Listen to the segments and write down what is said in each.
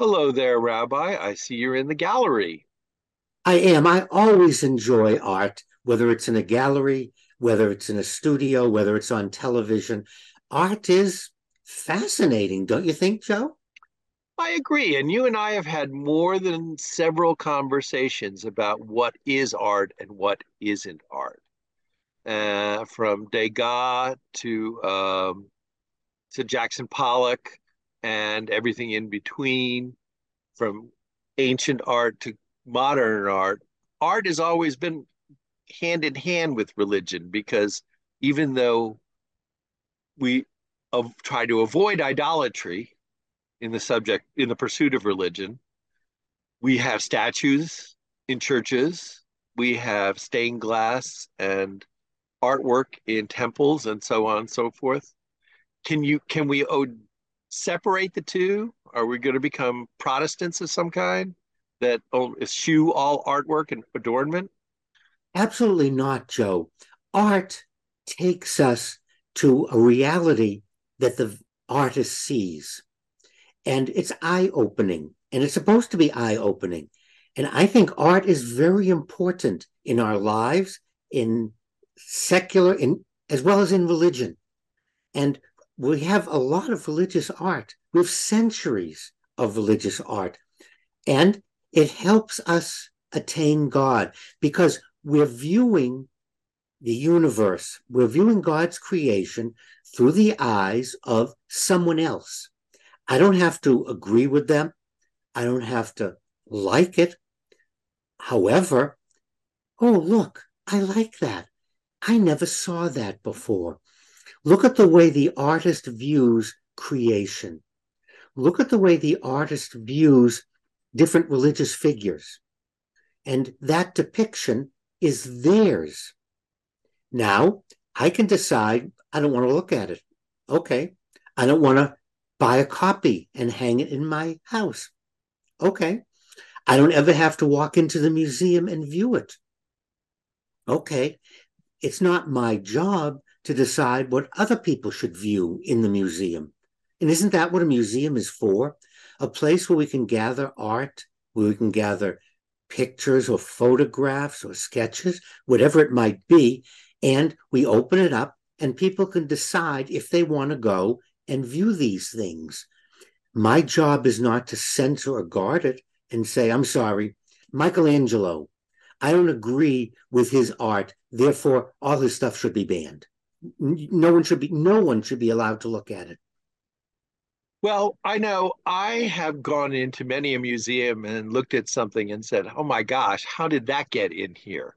Hello there, Rabbi. I see you're in the gallery. I am. I always enjoy art, whether it's in a gallery, whether it's in a studio, whether it's on television. Art is fascinating, don't you think, Joe? I agree. And you and I have had more than several conversations about what is art and what isn't art. Uh, from Degas to um, to Jackson Pollock and everything in between, from ancient art to modern art. Art has always been hand in hand with religion because even though we try to avoid idolatry in the subject in the pursuit of religion, we have statues in churches, we have stained glass and artwork in temples and so on and so forth. Can you can we oh, separate the two? Are we going to become Protestants of some kind that eschew all artwork and adornment? Absolutely not, Joe. Art takes us to a reality that the artist sees. And it's eye opening, and it's supposed to be eye opening. And I think art is very important in our lives, in secular, in, as well as in religion. And we have a lot of religious art. We have centuries of religious art. And it helps us attain God because we're viewing the universe, we're viewing God's creation through the eyes of someone else. I don't have to agree with them. I don't have to like it. However, oh, look, I like that. I never saw that before. Look at the way the artist views creation. Look at the way the artist views different religious figures. And that depiction is theirs. Now, I can decide I don't want to look at it. Okay. I don't want to buy a copy and hang it in my house. Okay. I don't ever have to walk into the museum and view it. Okay. It's not my job to decide what other people should view in the museum. And isn't that what a museum is for? A place where we can gather art, where we can gather pictures or photographs or sketches, whatever it might be, and we open it up and people can decide if they want to go and view these things. My job is not to censor or guard it and say, I'm sorry, Michelangelo, I don't agree with his art, therefore all his stuff should be banned. No one should be no one should be allowed to look at it. Well, I know I have gone into many a museum and looked at something and said, "Oh my gosh, how did that get in here?"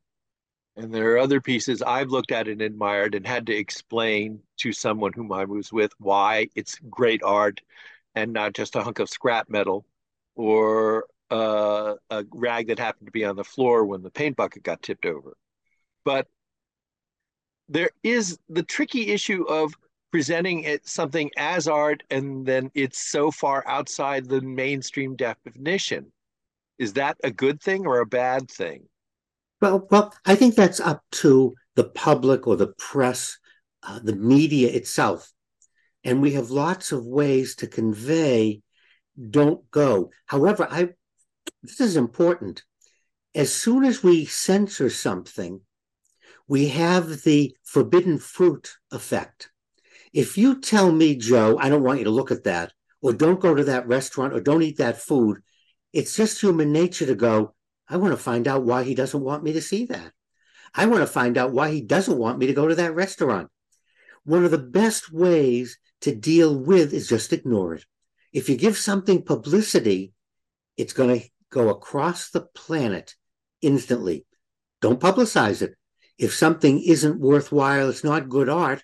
And there are other pieces I've looked at and admired and had to explain to someone whom I was with why it's great art and not just a hunk of scrap metal or uh, a rag that happened to be on the floor when the paint bucket got tipped over. But there is the tricky issue of presenting it something as art and then it's so far outside the mainstream definition. Is that a good thing or a bad thing? Well well i think that's up to the public or the press uh, the media itself. And we have lots of ways to convey don't go. However i this is important. As soon as we censor something we have the forbidden fruit effect if you tell me, Joe, I don't want you to look at that, or don't go to that restaurant, or don't eat that food, it's just human nature to go, I want to find out why he doesn't want me to see that. I want to find out why he doesn't want me to go to that restaurant. One of the best ways to deal with is just ignore it. If you give something publicity, it's going to go across the planet instantly. Don't publicize it. If something isn't worthwhile, it's not good art,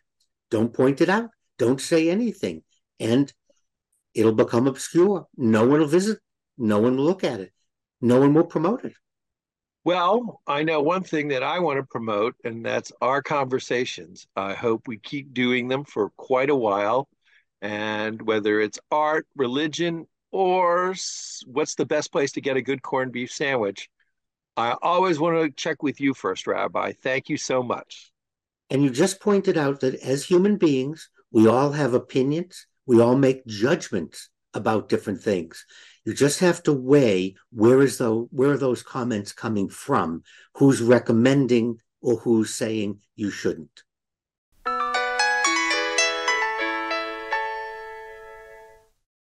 don't point it out. Don't say anything. And it'll become obscure. No one will visit. No one will look at it. No one will promote it. Well, I know one thing that I want to promote, and that's our conversations. I hope we keep doing them for quite a while. And whether it's art, religion, or what's the best place to get a good corned beef sandwich, I always want to check with you first, Rabbi. Thank you so much. And you just pointed out that as human beings, we all have opinions, we all make judgments about different things. You just have to weigh where is the where are those comments coming from? Who's recommending or who's saying you shouldn't?